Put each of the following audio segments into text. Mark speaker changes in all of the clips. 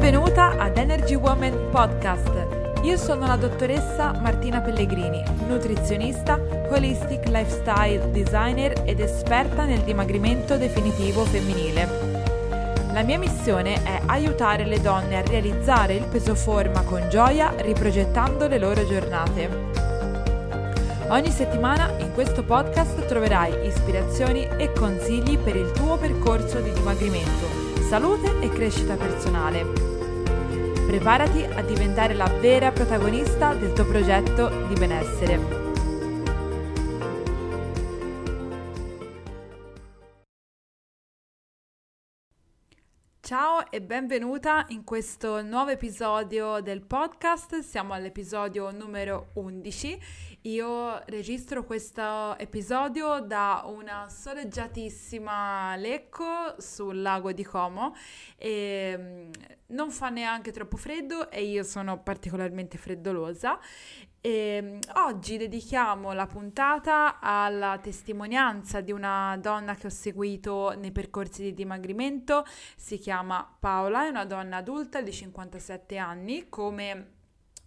Speaker 1: Benvenuta ad Energy Woman Podcast. Io sono la dottoressa Martina Pellegrini, nutrizionista, holistic lifestyle designer ed esperta nel dimagrimento definitivo femminile. La mia missione è aiutare le donne a realizzare il peso forma con gioia riprogettando le loro giornate. Ogni settimana in questo podcast troverai ispirazioni e consigli per il tuo percorso di dimagrimento salute e crescita personale. Preparati a diventare la vera protagonista del tuo progetto di benessere. Ciao e benvenuta in questo nuovo episodio del podcast, siamo all'episodio numero 11 io registro questo episodio da una soleggiatissima Lecco sul lago di Como e mm, non fa neanche troppo freddo e io sono particolarmente freddolosa. E mm, oggi dedichiamo la puntata alla testimonianza di una donna che ho seguito nei percorsi di dimagrimento, si chiama Paola, è una donna adulta di 57 anni, come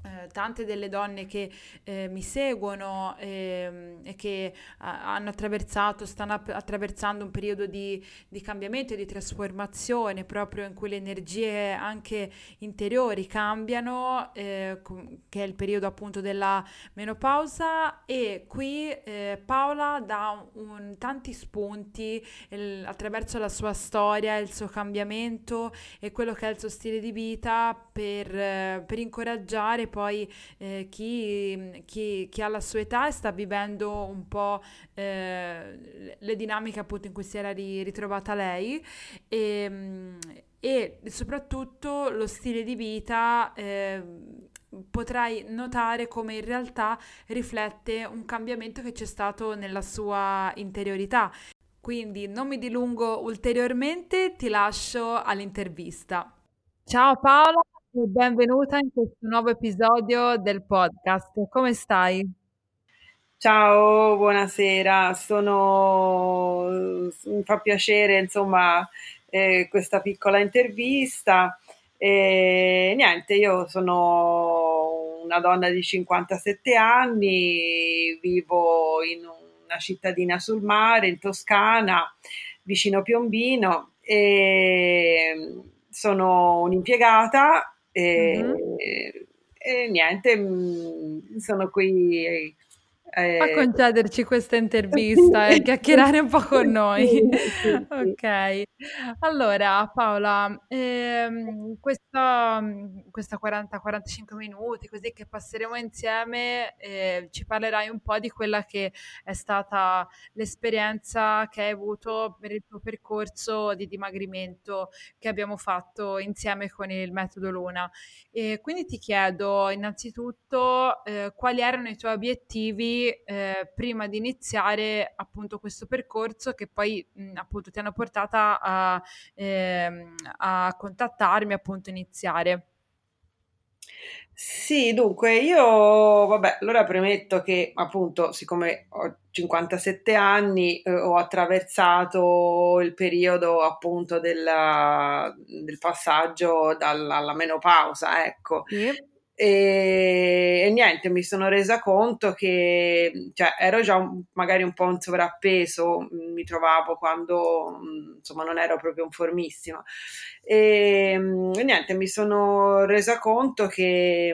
Speaker 1: eh, tante delle donne che eh, mi seguono eh, e che hanno attraversato, stanno app- attraversando un periodo di, di, cambiamento e di trasformazione, proprio in cui le energie anche interiori cambiano, eh, com- che è il periodo appunto della menopausa. E qui eh, Paola dà un, tanti spunti il, attraverso la sua storia, il suo cambiamento e quello che è il suo stile di vita per, per incoraggiare poi eh, chi, chi, chi, ha la sua età sta vivendo un po' eh, le dinamiche appunto in cui si era ritrovata lei e, ehm, e soprattutto lo stile di vita eh, potrai notare come in realtà riflette un cambiamento che c'è stato nella sua interiorità. Quindi non mi dilungo ulteriormente, ti lascio all'intervista. Ciao Paola, benvenuta in questo nuovo episodio del podcast. Come stai?
Speaker 2: Ciao, buonasera. Sono... Mi fa piacere, insomma, eh, questa piccola intervista. E niente, io sono una donna di 57 anni, vivo in una cittadina sul mare, in Toscana, vicino Piombino, e sono un'impiegata e, mm-hmm. e niente, mm, sono qui
Speaker 1: eh, a concederci questa intervista e chiacchierare un po' con noi. ok, allora Paola, ehm, questa, questa 40-45 minuti così che passeremo insieme, eh, ci parlerai un po' di quella che è stata l'esperienza che hai avuto per il tuo percorso di dimagrimento che abbiamo fatto insieme con il metodo Luna. E quindi ti chiedo innanzitutto eh, quali erano i tuoi obiettivi eh, prima di iniziare appunto questo percorso che poi mh, appunto ti hanno portata a, ehm, a contattarmi appunto iniziare.
Speaker 2: Sì, dunque io, vabbè, allora premetto che appunto, siccome ho 57 anni, eh, ho attraversato il periodo appunto della, del passaggio dalla, alla menopausa, ecco. Sì. E, e, niente, mi sono resa conto che cioè, ero già un, magari un po' in sovrappeso, mi trovavo quando insomma non ero proprio un formissima. E, e niente, mi sono resa conto che,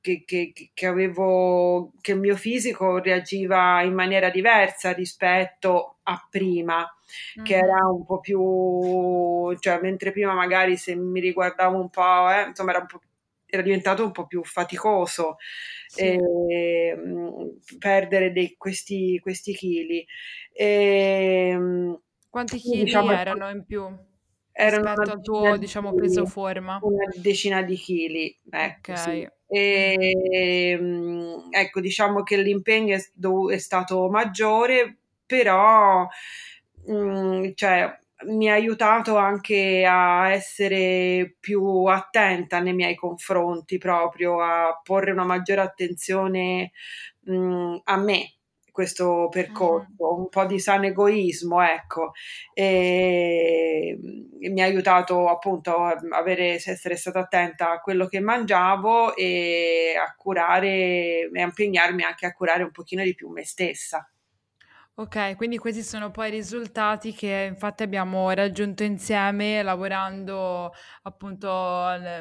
Speaker 2: che, che, che, avevo, che il mio fisico reagiva in maniera diversa rispetto a prima. Mm-hmm. che era un po' più, cioè mentre prima magari se mi riguardavo un po', eh, insomma era un po' era diventato un po' più faticoso sì. eh, perdere dei, questi, questi chili.
Speaker 1: E, Quanti chili diciamo, erano in più? Erano rispetto al tuo diciamo, peso forma?
Speaker 2: Una decina di chili, ecco, okay. sì. E, ecco, diciamo che l'impegno è, è stato maggiore, però mh, mm, cioè, mi ha aiutato anche a essere più attenta nei miei confronti, proprio a porre una maggiore attenzione mh, a me. questo percorso, uh-huh. un po' di sano egoismo, ecco, e, e mi ha aiutato appunto a avere, essere stata attenta a quello che mangiavo e a curare e a impegnarmi anche a curare un pochino di più me stessa.
Speaker 1: Ok, quindi questi sono poi i risultati che infatti abbiamo raggiunto insieme lavorando appunto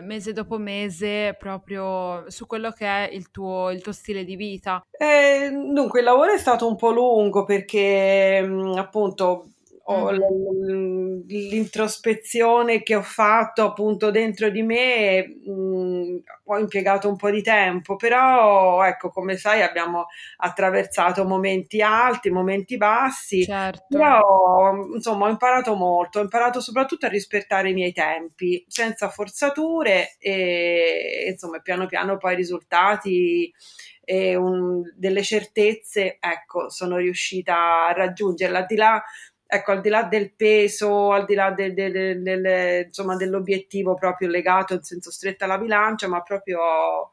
Speaker 1: mese dopo mese proprio su quello che è il tuo, il tuo stile di vita.
Speaker 2: Eh, dunque, il lavoro è stato un po' lungo perché appunto ho mm. l'introspezione che ho fatto appunto dentro di me mh, ho impiegato un po' di tempo però ecco come sai abbiamo attraversato momenti alti momenti bassi certo. però insomma ho imparato molto ho imparato soprattutto a rispettare i miei tempi senza forzature e insomma piano piano poi i risultati e un, delle certezze ecco sono riuscita a raggiungerla di là ecco, al di là del peso, al di là de, de, de, de insomma, dell'obiettivo proprio legato in senso stretto alla bilancia, ma proprio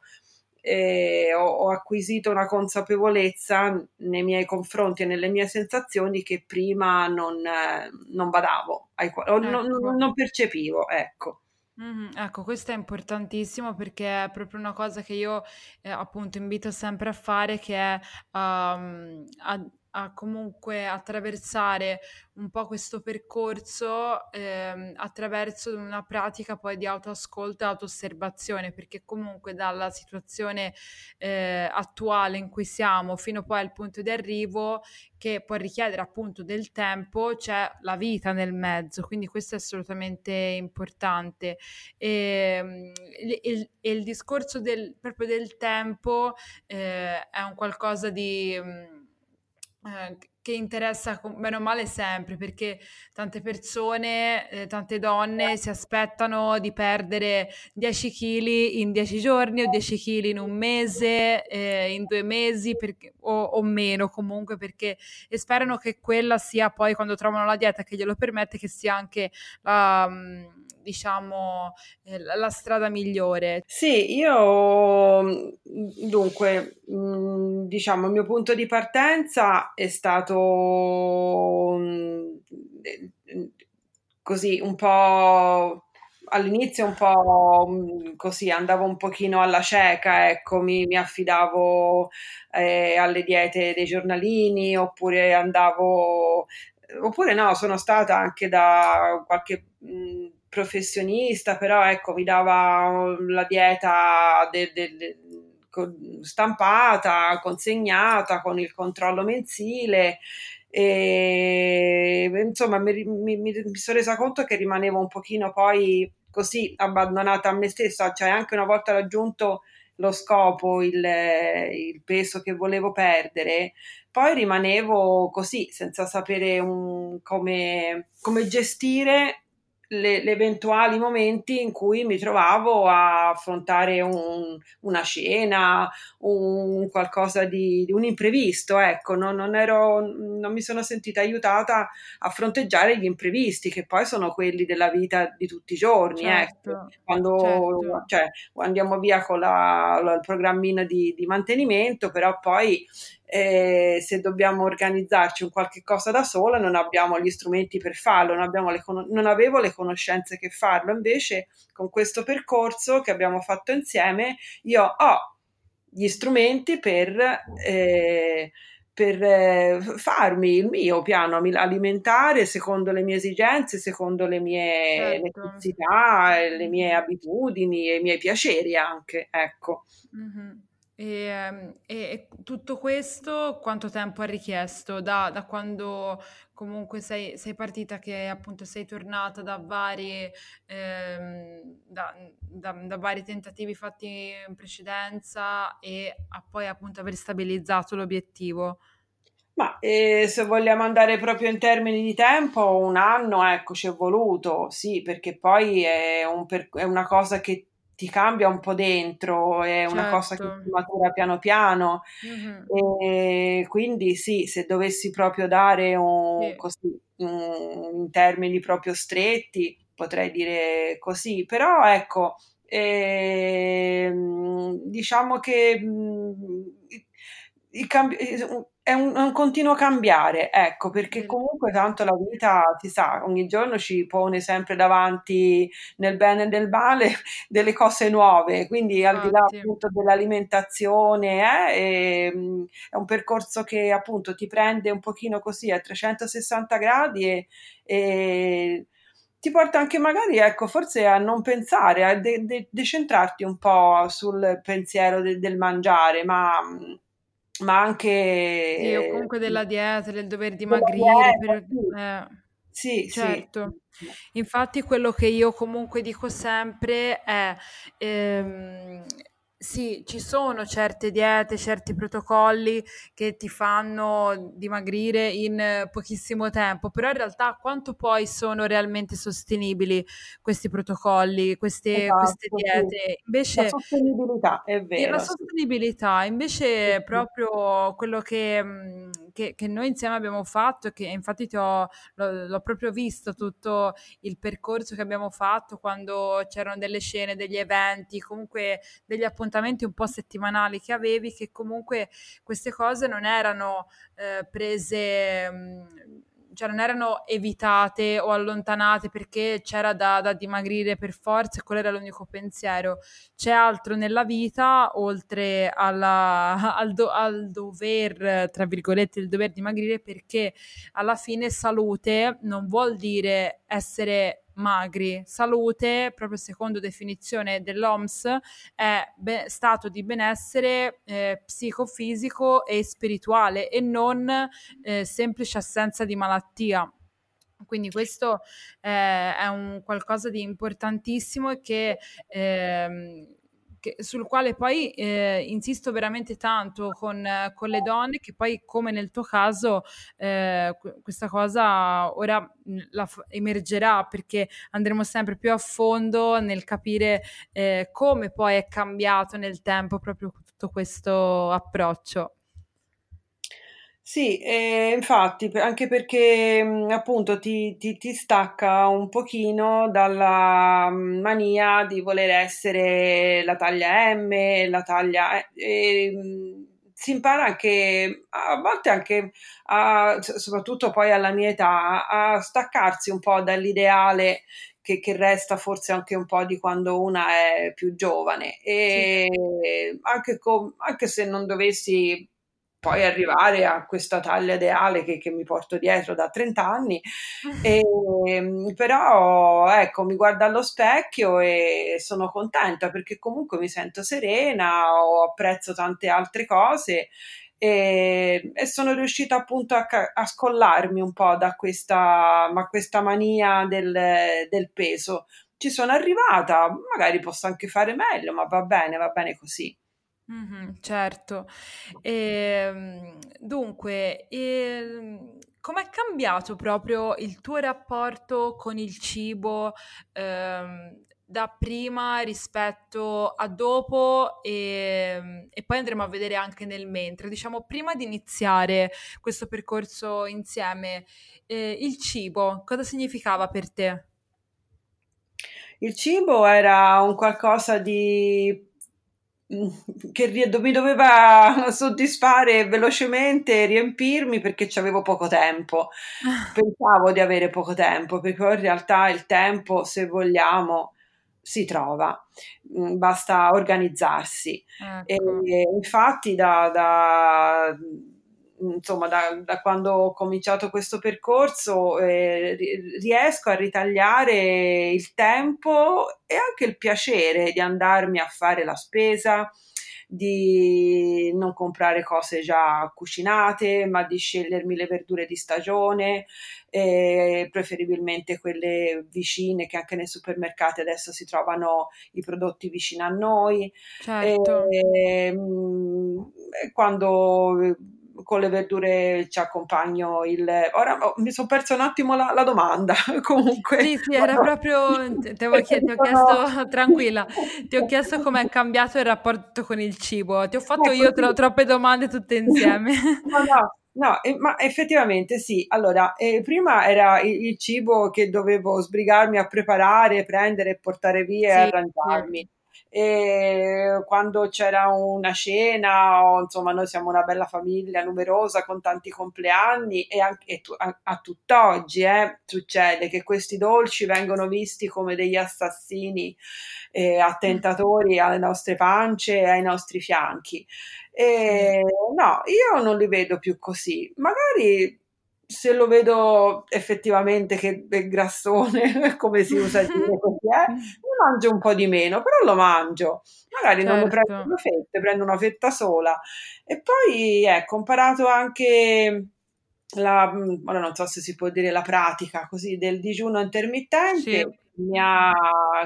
Speaker 2: eh, ho, ho, acquisito una consapevolezza nei miei confronti e nelle mie sensazioni che prima non, eh, non badavo, ai, o ecco. non, non, percepivo, ecco.
Speaker 1: Mm-hmm, ecco, questo è importantissimo perché è proprio una cosa che io eh, appunto invito sempre a fare, che è um, a a comunque attraversare un po' questo percorso ehm, attraverso una pratica poi di autoascolto e autoosservazione, perché comunque dalla situazione eh, attuale in cui siamo fino poi al punto di arrivo, che può richiedere appunto del tempo, c'è la vita nel mezzo, quindi questo è assolutamente importante. E, ehm, il, il, il discorso del, proprio del tempo eh, è un qualcosa di eh, che interessa bene o male sempre perché tante persone, eh, tante donne si aspettano di perdere 10 kg in 10 giorni o 10 kg in un mese, eh, in due mesi perché, o, o, meno comunque perché e sperano che quella sia poi quando trovano la dieta che glielo permette che sia anche la... Mh, diciamo, eh, la strada migliore?
Speaker 2: Sì, io mm, dunque, mm, diciamo, il mio punto di partenza è stato mm, così un po' all'inizio un po' così andavo un pochino alla cieca, ecco, mi, mi affidavo eh, alle diete dei giornalini oppure andavo, oppure no, sono stata anche da qualche mh, professionista, però ecco, mi dava la dieta de, de, de, stampata, consegnata con il controllo mensile. E insomma, mi, mi, mi, sono resa conto che rimanevo un pochino poi così abbandonata a me stessa, cioè anche una volta raggiunto lo scopo, il, il peso che volevo perdere, poi rimanevo così senza sapere un, come, come gestire le, le, eventuali momenti in cui mi trovavo a affrontare un, una cena, un qualcosa di, di un imprevisto, ecco, non, non, ero, non mi sono sentita aiutata a fronteggiare gli imprevisti, che poi sono quelli della vita di tutti i giorni, certo, ecco. quando certo. cioè, andiamo via con la, il programmino di, di mantenimento, però poi eh, se dobbiamo organizzarci un qualche cosa da sola non abbiamo gli strumenti per farlo, non, le, non, avevo le conoscenze che farlo, invece con questo percorso che abbiamo fatto insieme io ho gli strumenti per... Eh, per eh, farmi il mio piano alimentare secondo le mie esigenze, secondo le mie certo. necessità, le mie abitudini e i miei piaceri anche, ecco.
Speaker 1: Mm-hmm. E, ehm, e, e tutto questo quanto tempo ha richiesto? Da, da quando comunque sei, sei, partita, che appunto sei tornata da vari, ehm, da, da, da vari tentativi fatti in precedenza e a poi appunto aver stabilizzato l'obiettivo?
Speaker 2: Ma eh, se vogliamo andare proprio in termini di tempo, un anno, ecco, ci è voluto, sì, perché poi è, un per- è una cosa che ti cambia un po' dentro, è certo. una cosa che certo. ti matura piano piano. Mm-hmm. E quindi sì, se dovessi proprio dare un, sì. così, un, in termini proprio stretti, potrei dire così, però ecco, eh, diciamo che mh, cambi- è un, un, continuo cambiare, ecco, perché comunque tanto la vita, si sa, ogni giorno ci pone sempre davanti nel bene e nel male delle cose nuove, quindi al di là appunto dell'alimentazione, eh, è, è un percorso che appunto ti prende un pochino così a 360 gradi e, e ti porta anche magari, ecco, forse a non pensare, a de- de- decentrarti un po' sul pensiero de- del mangiare, ma, ma anche...
Speaker 1: Sì, o comunque della dieta, del dover dimagrire.
Speaker 2: Dieta,
Speaker 1: per... sì. Eh,
Speaker 2: sì,
Speaker 1: certo.
Speaker 2: Sì.
Speaker 1: Infatti quello che io comunque dico sempre è... Ehm, sì, ci sono certe diete, certi protocolli che ti fanno dimagrire in pochissimo tempo, però in realtà quanto poi sono realmente sostenibili questi protocolli, queste,
Speaker 2: esatto,
Speaker 1: queste diete?
Speaker 2: Sì.
Speaker 1: Invece,
Speaker 2: la sostenibilità, è vero.
Speaker 1: La sostenibilità, invece proprio quello che, che, che, noi insieme abbiamo fatto, che infatti ti ho, l'ho, l'ho proprio visto tutto il percorso che abbiamo fatto quando c'erano delle scene, degli eventi, comunque degli appuntamenti appuntamenti un po' settimanali che avevi, che comunque queste cose non erano eh, prese... Mh, cioè non erano evitate o allontanate perché c'era da, da, dimagrire per forza e quello era l'unico pensiero. C'è altro nella vita oltre alla, al, do, al, dover, tra virgolette, il dover dimagrire perché alla fine salute non vuol dire essere magri. Salute, proprio secondo definizione dell'OMS, è be- stato di benessere eh, psicofisico e spirituale e non eh, semplice assenza di malattia. Quindi questo eh, è un qualcosa di importantissimo e che ehm, che, sul quale poi eh, insisto veramente tanto con, con, le donne, che poi come nel tuo caso eh, questa cosa ora la, emergerà perché andremo sempre più a fondo nel capire eh, come poi è cambiato nel tempo proprio tutto questo approccio.
Speaker 2: Sì, eh, infatti, anche perché mh, appunto ti, ti- ti stacca un pochino dalla mh, mania di voler essere la taglia M, la taglia... e, mh, si impara anche, a volte anche, a- soprattutto poi alla mia età, a staccarsi un po' dall'ideale che, che resta forse anche un po' di quando una è più giovane. E anche, co- anche se non dovessi poi arrivare a questa taglia ideale che, che mi porto dietro da 30 anni. E, ehm, però ecco, mi guardo allo specchio e sono contenta perché comunque mi sento serena, ho apprezzo tante altre cose e, e sono riuscita appunto a, a, scollarmi un po' da questa, ma questa mania del, del peso. Ci sono arrivata, magari posso anche fare meglio, ma va bene, va bene così.
Speaker 1: Mh-mh, certo. Ehm, dunque, ehm, com'è cambiato proprio il tuo rapporto con il cibo, ehm, da prima rispetto a dopo, ehm, e poi andremo a vedere anche nel mentre. Diciamo, prima di iniziare questo percorso insieme, ehm, il cibo cosa significava per te?
Speaker 2: Il cibo era un qualcosa di che mi doveva soddisfare velocemente, riempirmi perché avevo poco tempo. Pensavo di avere poco tempo, perché in realtà il tempo, se vogliamo, si trova, mm, basta organizzarsi. Ecco. E, infatti da, da insomma, da, da, quando ho cominciato questo percorso eh, riesco a ritagliare il tempo e anche il piacere di andarmi a fare la spesa, di non comprare cose già cucinate, ma di scegliermi le verdure di stagione, eh, preferibilmente quelle vicine che anche nei supermercati adesso si trovano i prodotti vicino a noi.
Speaker 1: Certo.
Speaker 2: Ehm, e, quando con le verdure ci accompagno il... Ora oh, mi sono perso un attimo la, la domanda, comunque.
Speaker 1: Sì, sì, era proprio... Ti, avevo chied- ti ho chiesto, tranquilla, ti ho chiesto come è cambiato il rapporto con il cibo. Ti ho fatto io tro- troppe domande tutte insieme.
Speaker 2: No, no. No, eh, ma effettivamente sì. Allora, eh, prima era il, il, cibo che dovevo sbrigarmi a preparare, prendere e portare via sì, e arrangiarmi. Sì e quando c'era una cena o insomma noi siamo una bella famiglia numerosa con tanti compleanni e, anche, a, a tutt'oggi eh, succede che questi dolci vengono visti come degli assassini eh, attentatori alle nostre pance e ai nostri fianchi. E, no, io non li vedo più così. Magari se lo vedo effettivamente che è grassone, come si usa dire così, eh, lo mangio un po' di meno, però lo mangio. Magari certo. non lo prendo due fette, prendo una fetta sola. E poi, ecco, ho imparato anche la, mm, non so se si può dire la pratica così del digiuno intermittente. Sì mi ha,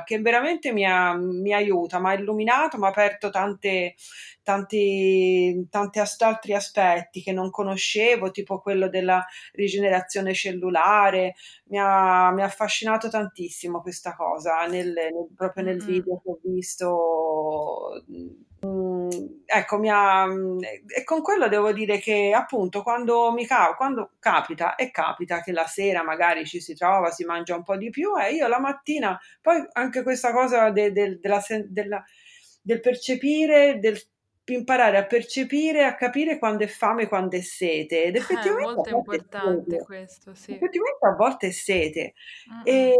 Speaker 2: che veramente mi, ha, mi aiuta, mi ha illuminato, mi ha aperto tante, tanti, tanti altri aspetti che non conoscevo, tipo quello della rigenerazione cellulare. Mi ha, mi ha affascinato tantissimo questa cosa, nel, nel, proprio nel video che ho visto Mm, ecco, mi ha, e con quello devo dire che appunto quando mi cap- quando capita e capita che la sera magari ci si trova, si mangia un po' di più e io la mattina, poi anche questa cosa de, de, della, della, del percepire, del imparare a percepire, a capire quando è fame, quando è sete. Ed effettivamente
Speaker 1: è molto importante questo, sì.
Speaker 2: Effettivamente a volte è sete. E,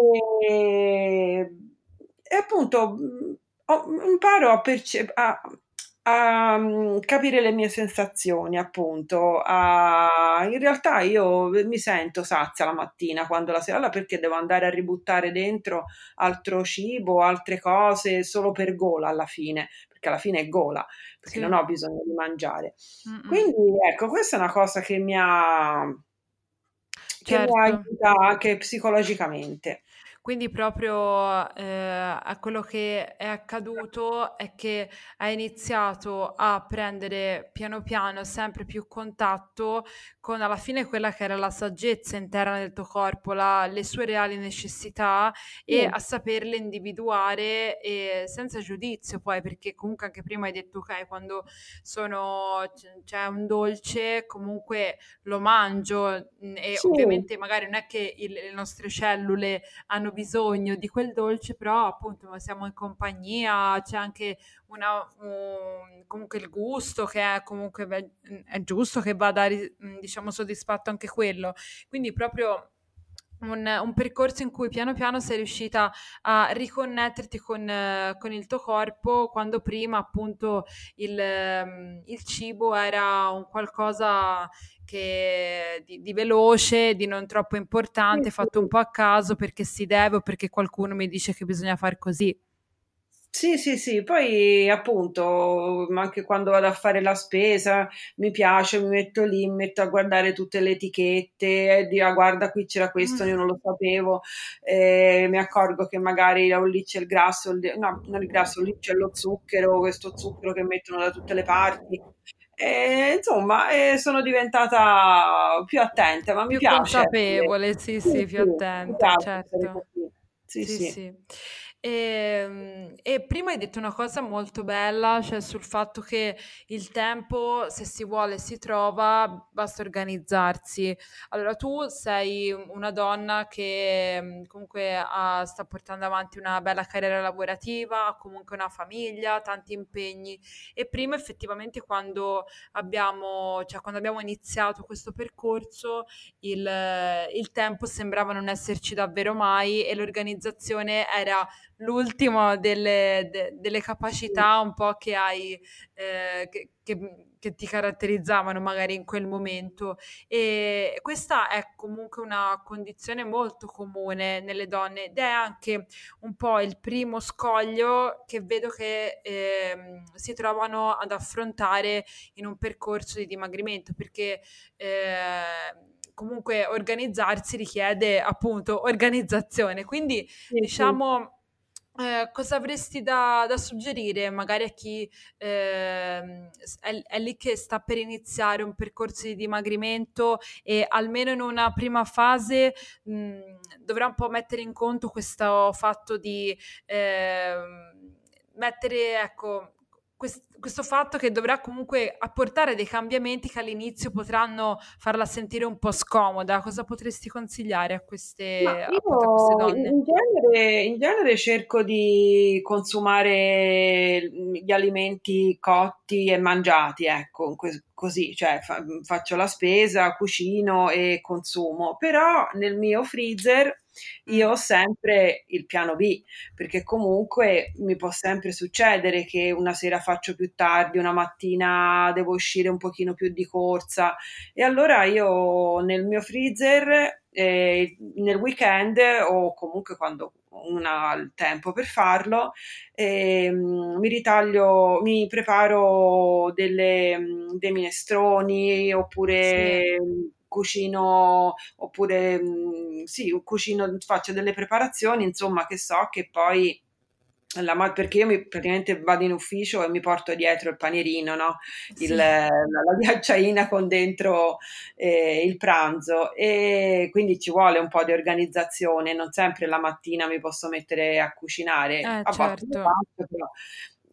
Speaker 2: e, appunto imparo a, perce- a, a mm, capire le mie sensazioni, appunto. A... In realtà io mi sento sazia la mattina quando la sera, allora perché devo andare a ributtare dentro altro cibo, altre cose solo per gola alla fine, perché alla fine è gola, perché sì. non ho bisogno di mangiare. Mm-mm. Quindi ecco, questa è una cosa che mi ha, che certo. mi aiuta anche psicologicamente.
Speaker 1: Quindi proprio eh, a quello che è accaduto è che hai iniziato a prendere piano piano sempre più contatto con alla fine quella che era la saggezza interna del tuo corpo, la, le sue reali necessità e a saperle individuare e senza giudizio poi, perché comunque anche prima hai detto ok, quando sono, c'è un dolce comunque lo mangio e sì. ovviamente magari non è che il, le nostre cellule hanno hanno bisogno di quel dolce, però appunto siamo in compagnia, c'è anche una, un, comunque il gusto che è comunque è giusto che vada diciamo soddisfatto anche quello. Quindi proprio un, un, percorso in cui piano piano sei riuscita a riconnetterti con, con il tuo corpo quando prima appunto il, il cibo era un qualcosa che, di, di, veloce, di non troppo importante, fatto un po' a caso perché si deve o perché qualcuno mi dice che bisogna fare così.
Speaker 2: Sì, sì, sì, poi appunto anche quando vado a fare la spesa mi piace, mi metto lì, mi metto a guardare tutte le etichette e dico ah, guarda qui c'era questo, io non lo sapevo, eh, mi accorgo che magari oh, lì c'è il grasso, il, no, non il grasso, lì c'è lo zucchero, questo zucchero che mettono da tutte le parti. E, insomma, eh, sono diventata più attenta, ma mi
Speaker 1: più
Speaker 2: piace.
Speaker 1: consapevole, sì, sì, sì più attenta, certo. Sì, sì. sì. E, ehm, e, prima hai detto una cosa molto bella, cioè sul fatto che il tempo, se si vuole, si trova, basta organizzarsi. Allora, tu sei una donna che mm, comunque ha, sta portando avanti una bella carriera lavorativa, ha comunque una famiglia, tanti impegni. E prima, effettivamente, quando abbiamo, cioè, quando abbiamo iniziato questo percorso, il, il tempo sembrava non esserci davvero mai e l'organizzazione era l'ultimo delle, de, delle capacità un po' che hai, eh, che, che, che, ti caratterizzavano magari in quel momento. E questa è comunque una condizione molto comune nelle donne ed è anche un po' il primo scoglio che vedo che eh, si trovano ad affrontare in un percorso di dimagrimento perché... Eh, comunque organizzarsi richiede appunto organizzazione. Quindi sì, diciamo eh, cosa avresti da, da, suggerire magari a chi eh, è, è, lì che sta per iniziare un percorso di dimagrimento e almeno in una prima fase mh, dovrà un po' mettere in conto questo fatto di eh, mettere, ecco, quest- questo fatto che dovrà comunque apportare dei cambiamenti che all'inizio potranno farla sentire un po' scomoda. Cosa potresti consigliare a queste,
Speaker 2: Ma
Speaker 1: a queste donne?
Speaker 2: In genere, in genere cerco di consumare gli alimenti cotti e mangiati, ecco, così, cioè fa- faccio la spesa, cucino e consumo, però nel mio freezer io ho sempre il piano B, perché comunque mi può sempre succedere che una sera faccio più tardi, una mattina devo uscire un pochino più di corsa. E allora io nel mio freezer eh, nel weekend o comunque quando una ha il tempo per farlo, eh, mi ritaglio, mi preparo delle, dei minestroni oppure sì cucino oppure mh, sì, cucino, faccio delle preparazioni, insomma, che so che poi la, perché io mi, praticamente vado in ufficio e mi porto dietro il panierino, no? il, sì. la, la ghiacciaina con dentro eh, il pranzo e quindi ci vuole un po' di organizzazione, non sempre la mattina mi posso mettere a cucinare,
Speaker 1: eh,
Speaker 2: a
Speaker 1: certo.
Speaker 2: faccio, però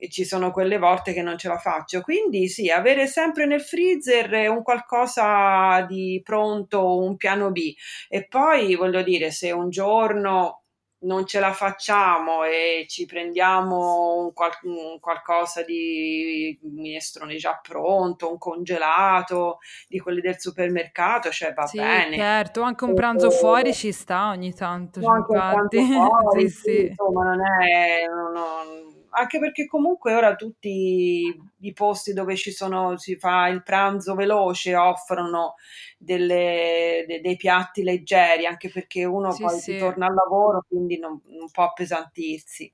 Speaker 2: ci sono quelle volte che non ce la faccio. Quindi sì, avere sempre nel freezer un qualcosa di pronto, un piano B. E poi voglio dire, se un giorno non ce la facciamo e ci prendiamo un, qual- un qualcosa di minestrone già pronto, un congelato di quelli del supermercato, cioè va
Speaker 1: sì,
Speaker 2: bene.
Speaker 1: Certo, anche un pranzo e, fuori ci sta ogni tanto.
Speaker 2: Cioè, anche un pranzo fuori,
Speaker 1: sì, sì.
Speaker 2: insomma, non è... Non, non, anche perché comunque ora tutti i posti dove ci sono, si fa il pranzo veloce offrono delle, de, dei piatti leggeri, anche perché uno sì, poi sì. torna al lavoro, quindi non, non può appesantirsi.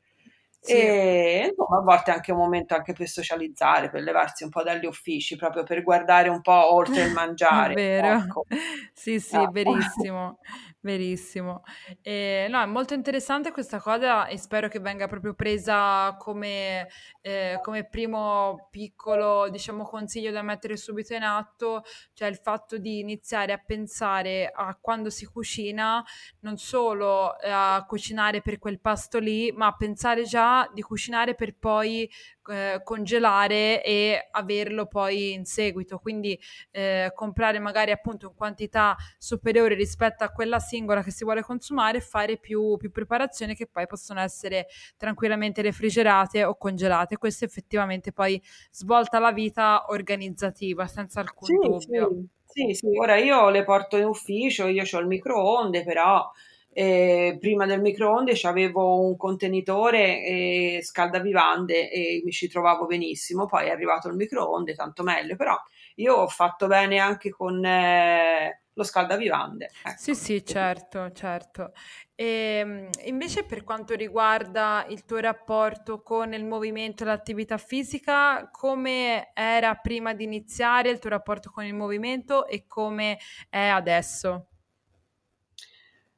Speaker 2: Sì. E insomma, a volte è anche un momento anche per socializzare, per levarsi un po' dagli uffici, proprio per guardare un po' oltre il mangiare.
Speaker 1: Vero. Ecco. Sì, sì, ah. verissimo. Verissimo. E, no, è molto interessante questa cosa e spero che venga proprio presa come, eh, come primo piccolo, diciamo, consiglio da mettere subito in atto, cioè il fatto di iniziare a pensare a quando si cucina, non solo eh, a cucinare per quel pasto lì, ma a pensare già di cucinare per poi eh, congelare e averlo poi in seguito, quindi eh, comprare magari appunto in quantità superiore rispetto a quella singola che si vuole consumare e fare più, più preparazioni che poi possono essere tranquillamente refrigerate o congelate. Questo effettivamente poi svolta la vita organizzativa senza alcun
Speaker 2: sì,
Speaker 1: dubbio.
Speaker 2: Sì, sì, sì, ora io le porto in ufficio, io ho il microonde, però eh, prima del microonde avevo un contenitore e scaldavivande e mi ci trovavo benissimo. Poi è arrivato il microonde, tanto meglio, però io ho fatto bene anche con eh, lo scaldavivande. Ecco.
Speaker 1: Sì, sì, certo, certo. E, ehm, invece per quanto riguarda il tuo rapporto con il movimento e l'attività fisica, come era prima di iniziare il tuo rapporto con il movimento e come è adesso?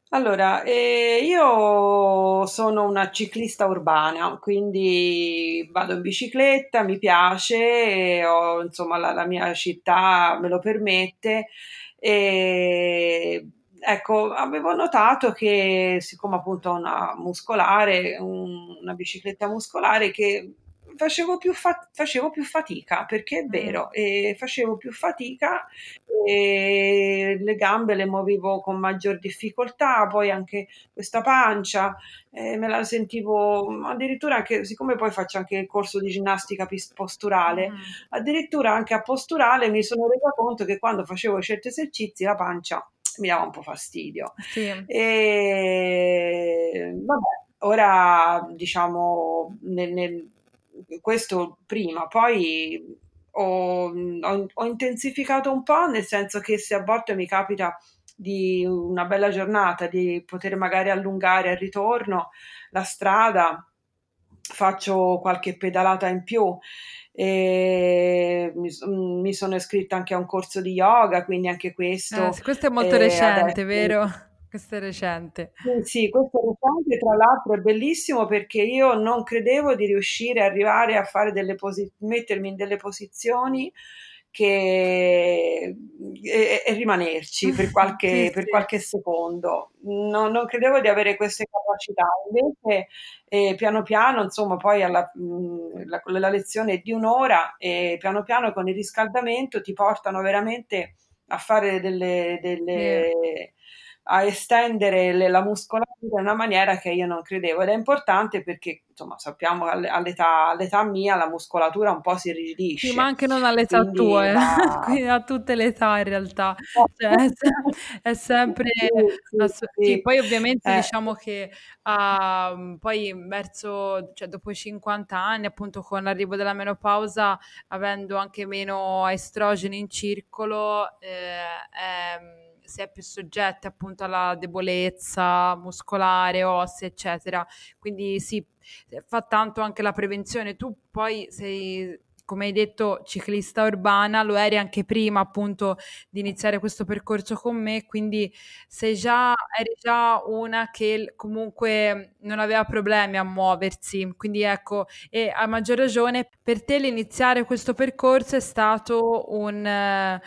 Speaker 2: Allora, eh, io sono una ciclista urbana, quindi vado in bicicletta, mi piace, ho, insomma la, la mia città me lo permette. E, ecco, avevo notato che siccome appunto ho una muscolare, un, una bicicletta muscolare che facevo più, fa- facevo più fatica, perché è mm. vero, e facevo più fatica e le gambe le muovevo con maggior difficoltà, poi anche questa pancia eh, me la sentivo addirittura anche, siccome poi faccio anche il corso di ginnastica posturale, mm. addirittura anche a posturale mi sono resa conto che quando facevo certi esercizi la pancia mi dava un po' fastidio.
Speaker 1: Sì.
Speaker 2: E vabbè, ora diciamo nel, nel questo prima, poi ho, ho, ho, intensificato un po', nel senso che se a volte mi capita di una bella giornata di poter magari allungare al ritorno la strada, faccio qualche pedalata in più. E mi, mi sono iscritta anche a un corso di yoga, quindi anche questo.
Speaker 1: Eh, questo è molto recente, adesso, vero? Questo è recente.
Speaker 2: Sì, sì, questo è recente, tra l'altro è bellissimo perché io non credevo di riuscire ad arrivare a fare delle posi- mettermi in delle posizioni che, e, e rimanerci per qualche, sì, per sì. qualche secondo. Non, non, credevo di avere queste capacità, invece eh, piano piano, insomma, poi alla, mh, la, la, lezione è di un'ora e piano piano con il riscaldamento ti portano veramente a fare delle... delle sì a estendere le, la muscolatura in una maniera che io non credevo ed è importante perché insomma sappiamo all'età, all'età mia la muscolatura un po' si irrigidisce.
Speaker 1: Sì, ma anche non all'età Quindi tua, va... eh. a tutte le età in realtà. Cioè, è sempre... Sì, sì, sì. Poi ovviamente eh. diciamo che uh, poi verso, cioè dopo i 50 anni appunto con l'arrivo della menopausa avendo anche meno estrogeni in circolo eh, è si è più soggetti appunto alla debolezza muscolare, ossea, eccetera. Quindi sì, fa tanto anche la prevenzione. Tu poi sei come hai detto, ciclista urbana, lo eri anche prima appunto di iniziare questo percorso con me, quindi sei già, eri già una che comunque non aveva problemi a muoversi, quindi ecco, e a maggior ragione per te l'iniziare questo percorso è stato un, eh,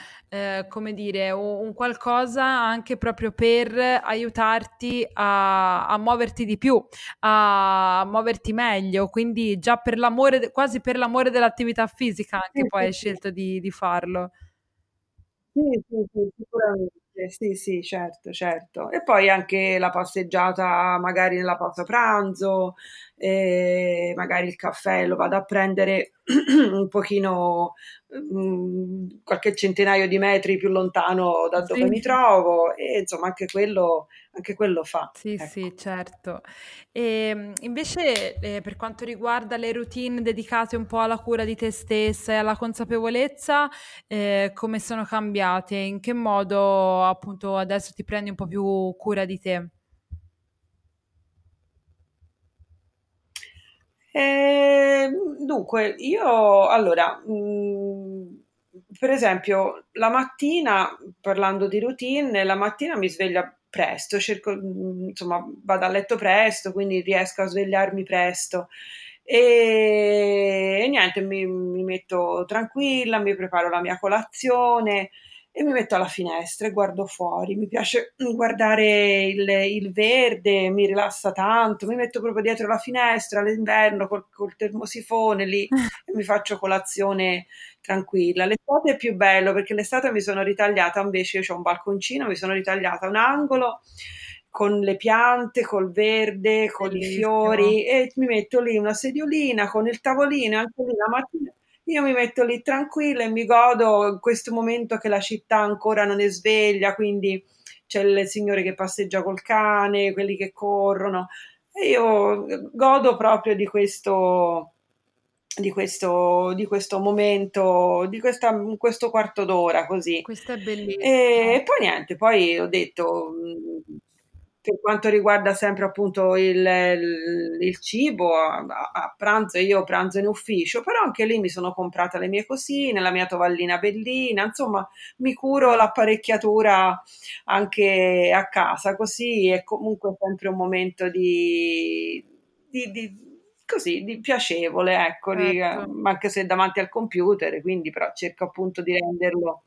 Speaker 1: come dire, un, qualcosa anche proprio per aiutarti a, a muoverti di più, a, a muoverti meglio, quindi già per l'amore, quasi per l'amore dell'attività fisica anche sì, poi sì, hai scelto di, di farlo.
Speaker 2: Sì, sì, sì, sicuramente. Sì, sì, certo, certo. E poi anche la passeggiata magari nella pausa pranzo, eh, magari il caffè lo vado a prendere un pochino mm, qualche centinaio di metri più lontano da dove sì. mi trovo e insomma anche quello anche quello fa.
Speaker 1: Sì, ecco. sì, certo. E ehm, invece eh, per quanto riguarda le routine dedicate un po' alla cura di te stessa e alla consapevolezza, eh, come sono cambiate? In che modo appunto adesso ti prendi un po' più cura di te?
Speaker 2: Eh, dunque, io allora, mh, mm, per esempio, la mattina, parlando di routine, la mattina mi sveglia presto, cerco, mm, insomma, vado a letto presto, quindi riesco a svegliarmi presto. E, e niente, mi, mi, metto tranquilla, mi preparo la mia colazione e mi metto alla finestra e guardo fuori. Mi piace guardare il, il verde, mi rilassa tanto. Mi metto proprio dietro la finestra all'inverno col, col termosifone lì e mi faccio colazione tranquilla. L'estate è più bello perché l'estate mi sono ritagliata invece, io ho un balconcino, mi sono ritagliata un angolo con le piante, col verde, con Bellissimo. i fiori e mi metto lì una sediolina con il tavolino anche lì la mattina. Io mi metto lì tranquilla e mi godo questo momento che la città ancora non è sveglia, quindi c'è il signore che passeggia col cane, quelli che corrono. E io godo proprio di questo, di questo, di questo momento, di questa, questo quarto d'ora così.
Speaker 1: Questo è bellissimo.
Speaker 2: E, e poi niente, poi ho detto per quanto riguarda sempre appunto il, il, il cibo, a, a, pranzo io pranzo in ufficio, però anche lì mi sono comprata le mie cosine, la mia tovallina bellina, insomma mi curo l'apparecchiatura anche a casa, così è comunque sempre un momento di, di, di così di piacevole, ecco, certo. anche se davanti al computer, quindi però cerco appunto di renderlo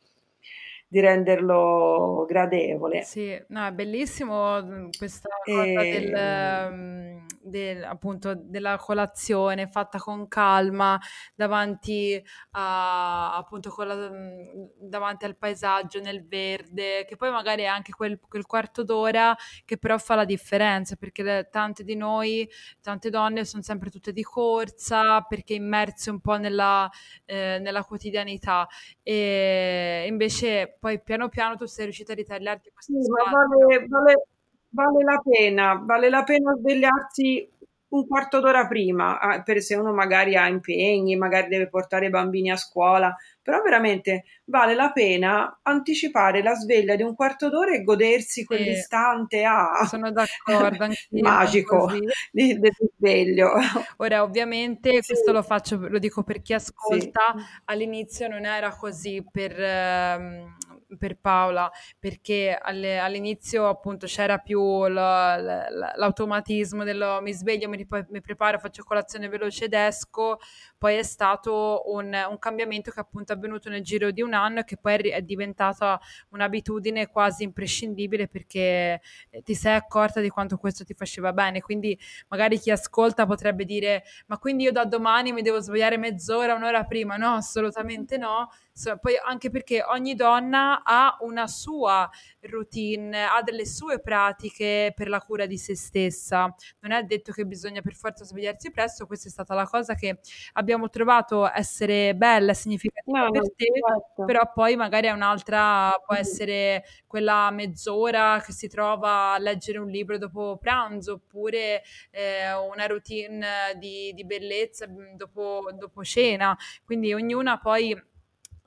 Speaker 2: di renderlo gradevole.
Speaker 1: Sì, no, è bellissimo mhmm, questa cosa e... del, mhmm, del, appunto, della colazione fatta con calma davanti, a, appunto, la, mhmm, davanti al paesaggio nel verde, che poi magari è anche quel, quel, quarto d'ora che però fa la differenza, perché le, tante di noi, tante donne sono sempre tutte di corsa, perché immerse un po' nella, eh, nella quotidianità. E invece poi piano piano tu sei riuscita a ritagliarti questo sì,
Speaker 2: vale, vale, vale, la pena, vale la pena svegliarsi un quarto d'ora prima, ah, per se uno magari ha impegni, magari deve portare i bambini a scuola, però veramente vale la pena anticipare la sveglia di un quarto d'ora e godersi quell'istante ah,
Speaker 1: sono d'accordo
Speaker 2: magico del sveglio
Speaker 1: ora ovviamente sì. questo lo faccio lo dico per chi ascolta sì. all'inizio non era così per ehm, per Paola, perché alle, all'inizio appunto c'era più la, la, l'automatismo dello mi sveglio, mi, mi, preparo, faccio colazione veloce ed esco, poi è stato un, un, cambiamento che appunto è avvenuto nel giro di un anno e che poi è diventata un'abitudine quasi imprescindibile perché eh, ti sei accorta di quanto questo ti faceva bene, quindi magari chi ascolta potrebbe dire ma quindi io da domani mi devo svegliare mezz'ora, un'ora prima, no, assolutamente no, So, poi anche perché ogni donna ha una sua routine, ha delle sue pratiche per la cura di se stessa. Non è detto che bisogna per forza svegliarsi presto, questa è stata la cosa che abbiamo trovato essere bella significativa no, per te, certo. però poi magari è un'altra, può essere quella mezz'ora che si trova a leggere un libro dopo pranzo, oppure eh, una routine di, di bellezza mm, dopo, dopo cena. Quindi ognuna poi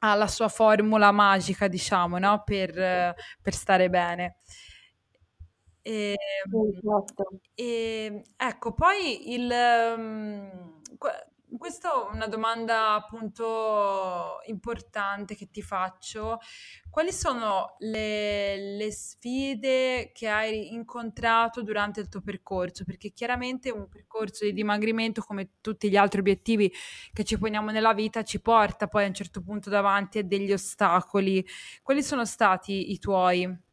Speaker 1: ha la sua formula magica, diciamo, no? per, per stare bene. E, esatto. e, ecco, poi il, um, questa è una domanda appunto importante che ti faccio. Quali sono le, le, sfide che hai incontrato durante il tuo percorso? Perché chiaramente un percorso di dimagrimento, come tutti gli altri obiettivi che ci poniamo nella vita, ci porta poi a un certo punto davanti a degli ostacoli. Quali sono stati i tuoi?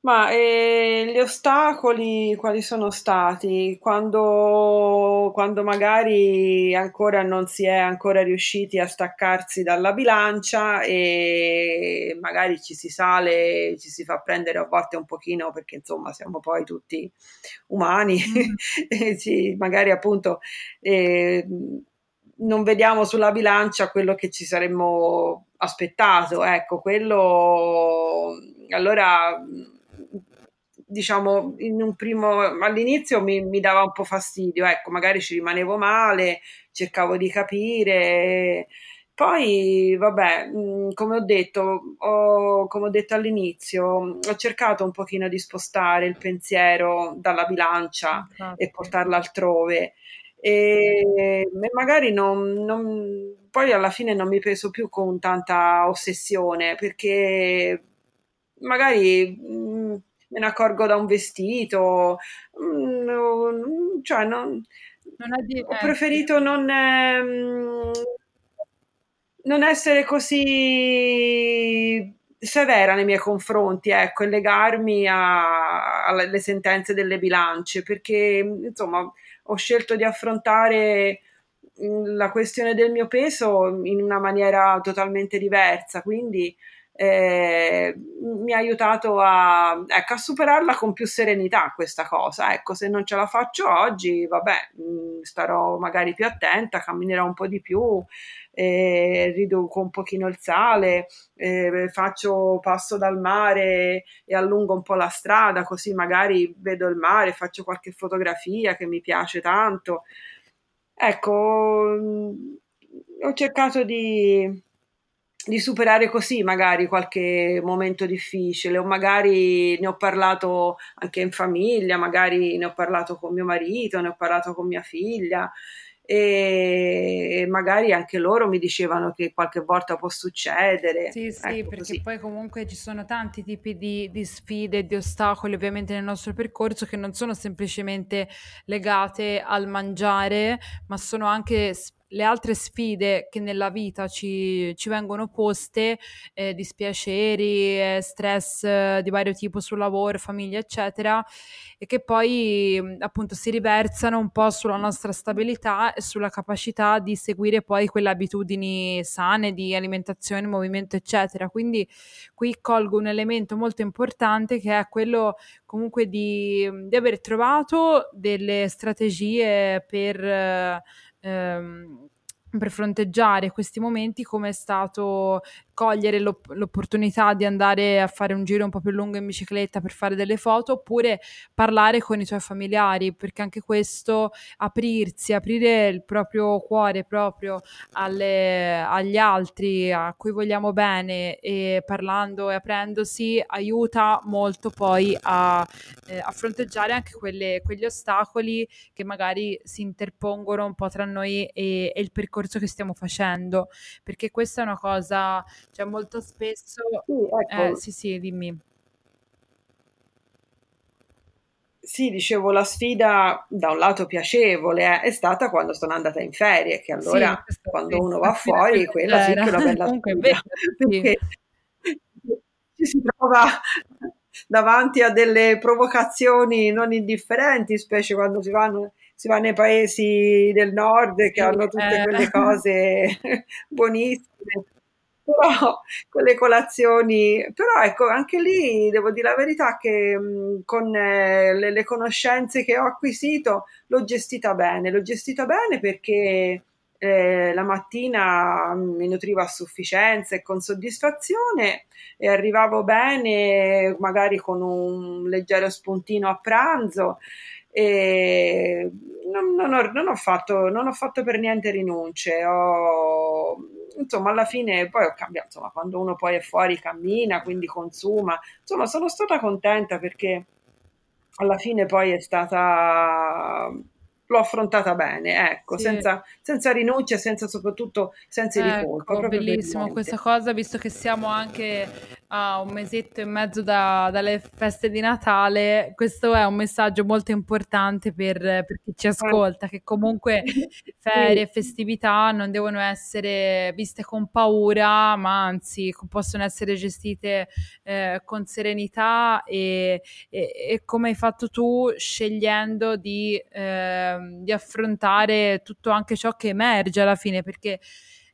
Speaker 2: Ma eh, gli ostacoli quali sono stati? Quando, quando magari ancora non si è ancora riusciti a staccarsi dalla bilancia e magari ci si sale, ci si fa prendere a volte un pochino perché insomma siamo poi tutti umani mm. sì, magari appunto eh, non vediamo sulla bilancia quello che ci saremmo aspettato, ecco, quello allora diciamo, in un primo, all'inizio mi, mi, dava un po' fastidio, ecco, magari ci rimanevo male, cercavo di capire. Poi, vabbè, mm, come ho detto, ho, come ho detto all'inizio, ho cercato un pochino di spostare il pensiero dalla bilancia Infatti. e portarla altrove. E magari non, non, poi alla fine non mi peso più con tanta ossessione perché magari mh, mm, me ne accorgo da un vestito, mm, cioè non, non ho preferito non, ehm, non essere così severa nei miei confronti, ecco, e legarmi alle sentenze delle bilance, perché insomma ho scelto di affrontare mm, la questione del mio peso in una maniera totalmente diversa, quindi eh, mi ha aiutato a, ecco, a, superarla con più serenità questa cosa. Ecco, se non ce la faccio oggi, vabbè, mm, starò magari più attenta, camminerò un po' di più, eh, riduco un pochino il sale, eh, faccio passo dal mare e allungo un po' la strada, così magari vedo il mare, faccio qualche fotografia che mi piace tanto. Ecco, mm, ho cercato di di superare così magari qualche momento difficile o magari ne ho parlato anche in famiglia, magari ne ho parlato con mio marito, ne ho parlato con mia figlia e magari anche loro mi dicevano che qualche volta può succedere.
Speaker 1: Sì, sì, ecco, perché così. poi comunque ci sono tanti tipi di, di sfide, di ostacoli ovviamente nel nostro percorso che non sono semplicemente legate al mangiare, ma sono anche le altre sfide che nella vita ci, ci vengono poste, eh, dispiaceri, eh, stress eh, di vario tipo sul lavoro, famiglia, eccetera, e che poi appunto si riversano un po' sulla nostra stabilità e sulla capacità di seguire poi quelle abitudini sane di alimentazione, movimento, eccetera. Quindi qui colgo un elemento molto importante che è quello comunque di, di aver trovato delle strategie per ehm, per fronteggiare questi momenti come è stato cogliere l'opp- l'opportunità di andare a fare un giro un po' più lungo in bicicletta per fare delle foto oppure parlare con i tuoi familiari perché anche questo aprirsi, aprire il proprio cuore proprio alle, agli altri a cui vogliamo bene e parlando e aprendosi aiuta molto poi a, eh, a fronteggiare anche quelle, quegli ostacoli che magari si interpongono un po' tra noi e, e il percorso che stiamo facendo. Perché questa è una cosa, cioè molto spesso...
Speaker 2: Sì, ecco.
Speaker 1: Eh, sì, sì, dimmi.
Speaker 2: Sì, dicevo, la sfida da un lato piacevole eh, è stata quando sono andata in ferie, che allora
Speaker 1: Sì,
Speaker 2: quando
Speaker 1: sì,
Speaker 2: uno va fuori, quella sì che è una bella
Speaker 1: Comunque
Speaker 2: sfida,
Speaker 1: vero,
Speaker 2: perché ci si trova davanti a delle provocazioni non indifferenti, specie quando si vanno, si va nei paesi del nord che hanno tutte
Speaker 1: eh.
Speaker 2: quelle cose buonissime. Però quelle colazioni, però ecco, anche lì devo dire la verità che mh, con eh, le, le conoscenze che ho acquisito l'ho gestita bene, l'ho gestita bene perché eh, la mattina mi nutrivo a sufficienza e con soddisfazione e arrivavo bene, magari con un leggero spuntino a pranzo e non, non ho, non ho fatto, non ho fatto per niente rinunce. Ho, insomma, alla fine poi ho cambiato, insomma, quando uno poi è fuori cammina, quindi consuma. Insomma, sono stata contenta perché alla fine poi è stata l'ho affrontata bene, ecco,
Speaker 1: Sì.
Speaker 2: senza, senza rinunce senza soprattutto di colpa,
Speaker 1: Ecco,
Speaker 2: proprio per
Speaker 1: bellissimo questa cosa, visto che siamo anche a un mesetto e mezzo da- dalle feste di Natale, questo è un messaggio molto importante per, per chi ci ascolta, che comunque ferie e festività non devono essere viste con paura, ma anzi possono essere gestite eh, con serenità e, e- e come hai fatto tu, scegliendo di, ehm, di affrontare tutto anche ciò che emerge alla fine, perché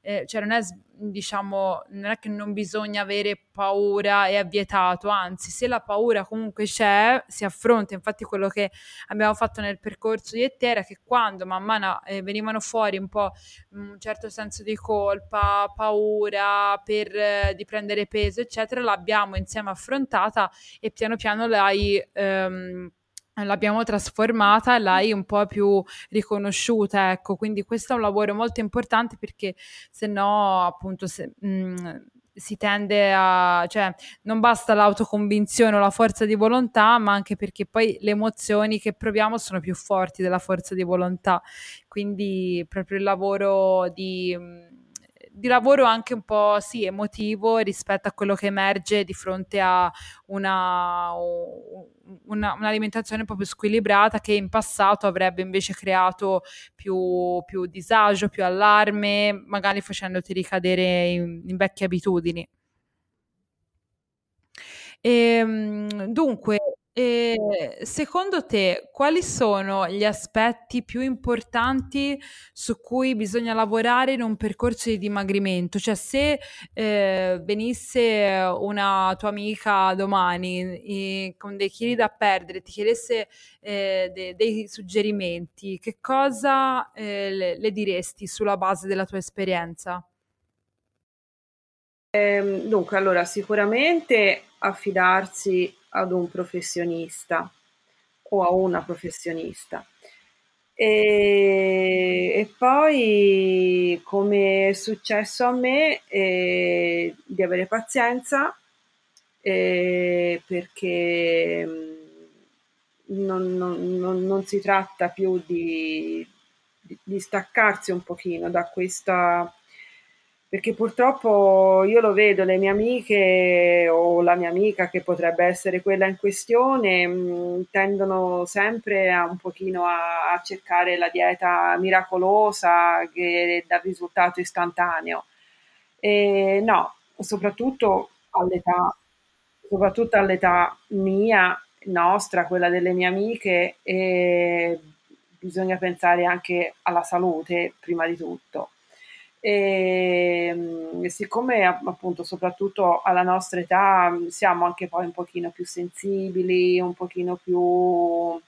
Speaker 1: eh, cioè non è, diciamo, non è che non bisogna avere paura e è vietato, anzi, se la paura comunque c'è, si affronta. Infatti, quello che abbiamo fatto nel percorso di Ette era che quando man mano eh, venivano fuori un po' un certo senso di colpa, paura per, eh, di prendere peso, eccetera, l'abbiamo insieme affrontata e piano piano l'hai. ehm, L'abbiamo trasformata e l'hai un po' più riconosciuta, ecco, quindi questo è un lavoro molto importante perché se no, appunto, se, mh, si tende a, cioè, non basta l'autoconvinzione o la forza di volontà, ma anche perché poi le emozioni che proviamo sono più forti della forza di volontà. Quindi proprio il lavoro di, mh, di lavoro anche un po' sì, emotivo rispetto a quello che emerge di fronte a una, una, un'alimentazione un po' più squilibrata che in passato avrebbe invece creato più, più disagio, più allarme, magari facendoti ricadere in, in vecchie abitudini. Ehm, dunque, eh, secondo te, quali sono gli aspetti più importanti su cui bisogna lavorare in un percorso di dimagrimento? Cioè, se eh, venisse una tua amica domani eh, con dei chili da perdere, ti chiedesse eh, de- dei suggerimenti, che cosa eh, le, le diresti sulla base della tua esperienza?
Speaker 2: Ehm, dunque, allora, sicuramente affidarsi ad un professionista o a una professionista. E, e poi, come è successo a me, eh, di avere pazienza eh, perché mh, non, non- non- non si tratta più di, di- di staccarsi un pochino da questa perché purtroppo io lo vedo, le mie amiche o la mia amica che potrebbe essere quella in questione, mh, tendono sempre a un pochino a, a cercare la dieta miracolosa che dà risultato istantaneo. E no, soprattutto all'età, soprattutto all'età mia, nostra, quella delle mie amiche, bisogna pensare anche alla salute prima di tutto. E, mm, siccome appunto soprattutto alla nostra età siamo anche poi un pochino più sensibili, un pochino più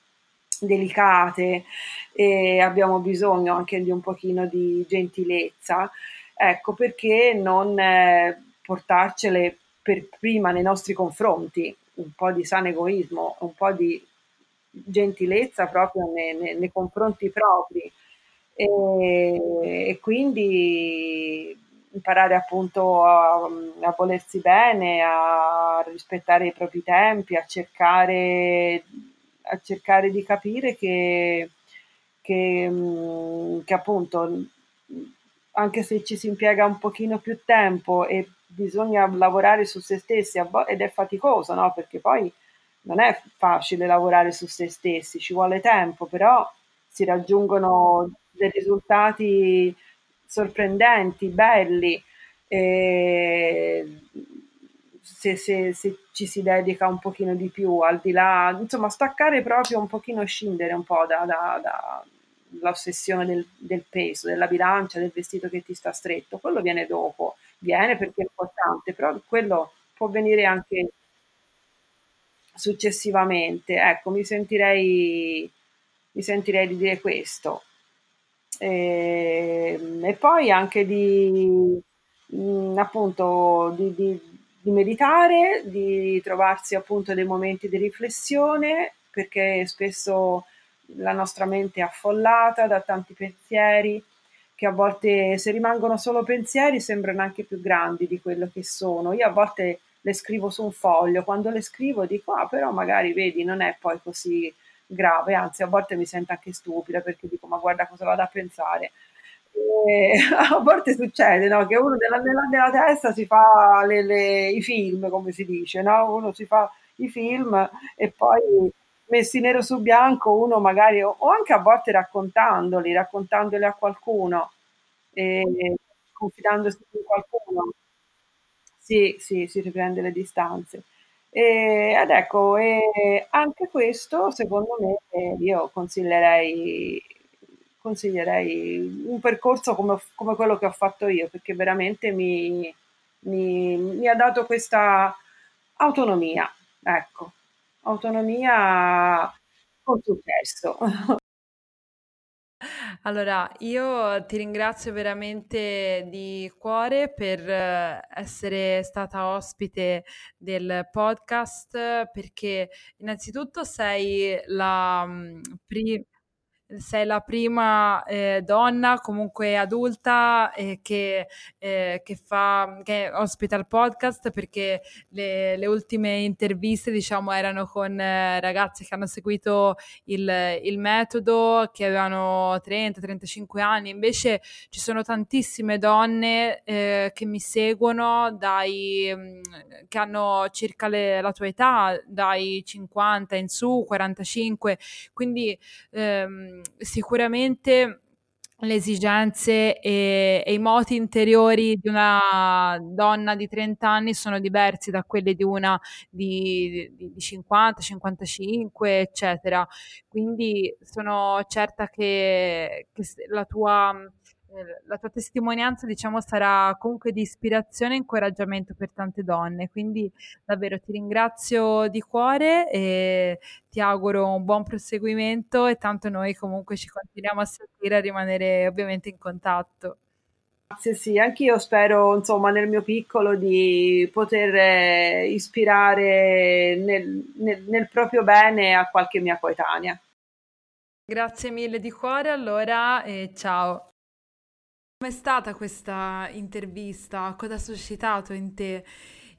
Speaker 2: delicate e abbiamo bisogno anche di un pochino di gentilezza, ecco perché non eh, portarcele per prima nei nostri confronti, un po' di sano egoismo, un po' di gentilezza proprio nei, nei, nei confronti propri e, e, quindi imparare appunto a, a, volersi bene, a rispettare i propri tempi, a cercare, a cercare di capire che, che, che appunto anche se ci si impiega un pochino più tempo e bisogna lavorare su se stessi ed è faticoso, no? Perché poi non è facile lavorare su se stessi, ci vuole tempo, però si raggiungono dei risultati sorprendenti, belli, se, se, se, ci si dedica un pochino di più, al di là, insomma, staccare proprio un pochino, scendere un po' da, da, da del, del, peso, della bilancia, del vestito che ti sta stretto, quello viene dopo, viene perché è importante, però quello può venire anche successivamente. Ecco, mi sentirei, mi sentirei di dire questo. E, ehm, e poi anche di, mh, mm, appunto, di, di, di meditare, di trovarsi appunto dei momenti di riflessione, perché spesso la nostra mente è affollata da tanti pensieri che a volte se rimangono solo pensieri sembrano anche più grandi di quello che sono. Io a volte le scrivo su un foglio, quando le scrivo dico ah però magari vedi non è poi così grave, anzi a volte mi sento anche stupida perché dico ma guarda cosa vado a pensare. E a volte succede no? che uno nella, nella, nella testa si fa le, le, i film, come si dice, no? uno si fa i film e poi messi nero su bianco uno magari, o anche a volte raccontandoli, raccontandoli a qualcuno, e confidandosi in qualcuno, sì, sì, si riprende le distanze. E, ed ecco, e anche questo secondo me eh, io consiglierei, consiglierei un percorso come, come, quello che ho fatto io, perché veramente mi, mi, mi ha dato questa autonomia, ecco autonomia con successo.
Speaker 1: Allora, io ti ringrazio veramente di cuore per eh, essere stata ospite del podcast perché innanzitutto sei la mm, prima sei la prima eh, donna comunque adulta eh, che, eh, che, fa, che ospita il podcast perché le, le, ultime interviste diciamo erano con eh, ragazze che hanno seguito il, il metodo che avevano 30-35 anni. Invece ci sono tantissime donne eh, che mi seguono dai, mm, che hanno circa le, la tua età dai 50 in su 45 quindi ehm, sicuramente le esigenze e, e, i moti interiori di una donna di 30 anni sono diversi da quelli di una di, di, di 50, 55, eccetera. Quindi sono certa che, che la tua la tua testimonianza, diciamo, sarà comunque di ispirazione e incoraggiamento per tante donne. Quindi davvero ti ringrazio di cuore e ti auguro un buon proseguimento e tanto noi comunque ci continuiamo a sentire e a rimanere ovviamente in contatto.
Speaker 2: Grazie, sì, anch'io spero, insomma, nel mio piccolo di poter eh, ispirare nel, nel, nel proprio bene a qualche mia coetanea.
Speaker 1: Grazie mille di cuore allora e ciao. Com'è stata questa intervista? Cosa ha suscitato in te?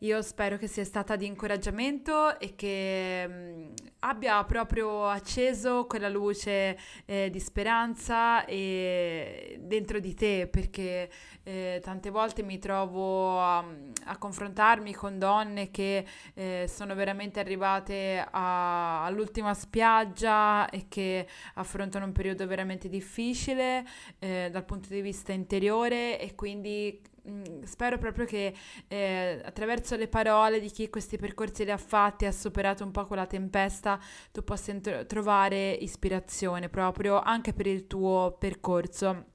Speaker 1: Io spero che sia stata di incoraggiamento e che mh, abbia proprio acceso quella luce eh, di speranza e dentro di te, perché eh, tante volte mi trovo a, a, confrontarmi con donne che eh, sono veramente arrivate a, all'ultima spiaggia e che affrontano un periodo veramente difficile eh, dal punto di vista interiore e quindi Mm, spero proprio che eh, attraverso le parole di chi questi percorsi li ha fatti ha superato un po' quella tempesta, tu possa int- trovare ispirazione proprio anche per il tuo percorso.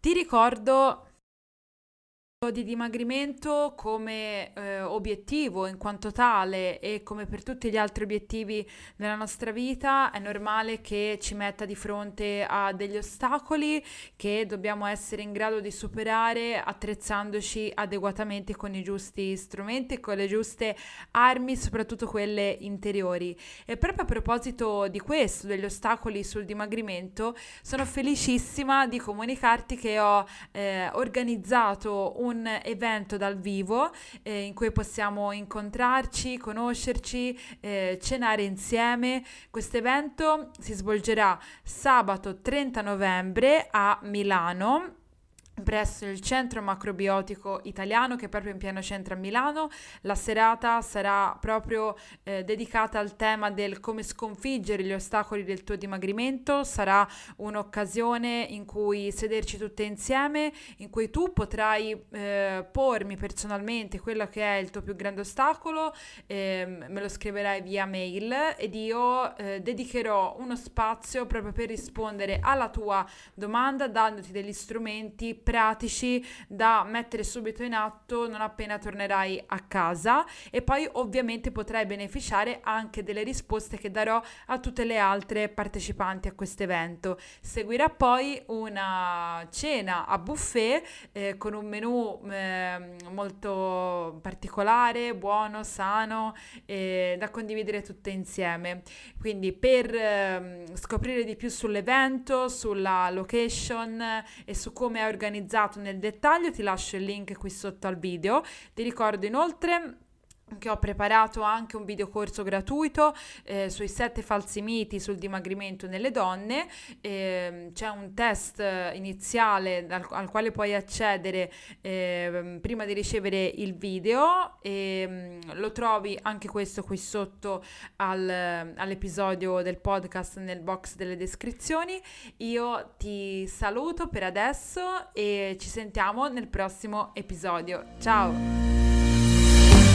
Speaker 1: Ti ricordo di dimagrimento come eh, obiettivo in quanto tale e come per tutti gli altri obiettivi nella nostra vita è normale che ci metta di fronte a degli ostacoli che dobbiamo essere in grado di superare attrezzandoci adeguatamente con i giusti strumenti, con le giuste armi, soprattutto quelle interiori. E proprio a proposito di questo, degli ostacoli sul dimagrimento, sono felicissima di comunicarti che ho eh, organizzato un un evento dal vivo eh, in cui possiamo incontrarci, conoscerci, eh, cenare insieme. Questo evento si svolgerà sabato 30 novembre a Milano presso il centro macrobiotico italiano che è proprio in pieno centro a Milano. La serata sarà proprio eh, dedicata al tema del come sconfiggere gli ostacoli del tuo dimagrimento. Sarà un'occasione in cui sederci tutte insieme, in cui tu potrai eh, pormi personalmente quello che è il tuo più grande ostacolo, eh, me lo scriverai via mail ed io eh, dedicherò uno spazio proprio per rispondere alla tua domanda dandoti degli strumenti pratici da mettere subito in atto non appena tornerai a casa e poi ovviamente potrai beneficiare anche delle risposte che darò a tutte le altre partecipanti a questo evento. Seguirà poi una cena a buffet eh, con un menù eh, molto particolare, buono, sano, eh, da condividere tutte insieme. Quindi per ehm, scoprire di più sull'evento, sulla location e su come è organizzato organizzato nel dettaglio, ti lascio il link qui sotto al video. Ti ricordo inoltre che ho preparato anche un videocorso gratuito eh, sui sette falsi miti sul dimagrimento nelle donne. Eh, c'è un test iniziale dal, al quale puoi accedere eh, prima di ricevere il video e mm, lo trovi anche questo qui sotto al, all'episodio del podcast nel box delle descrizioni. Io ti saluto per adesso e ci sentiamo nel prossimo episodio. Ciao!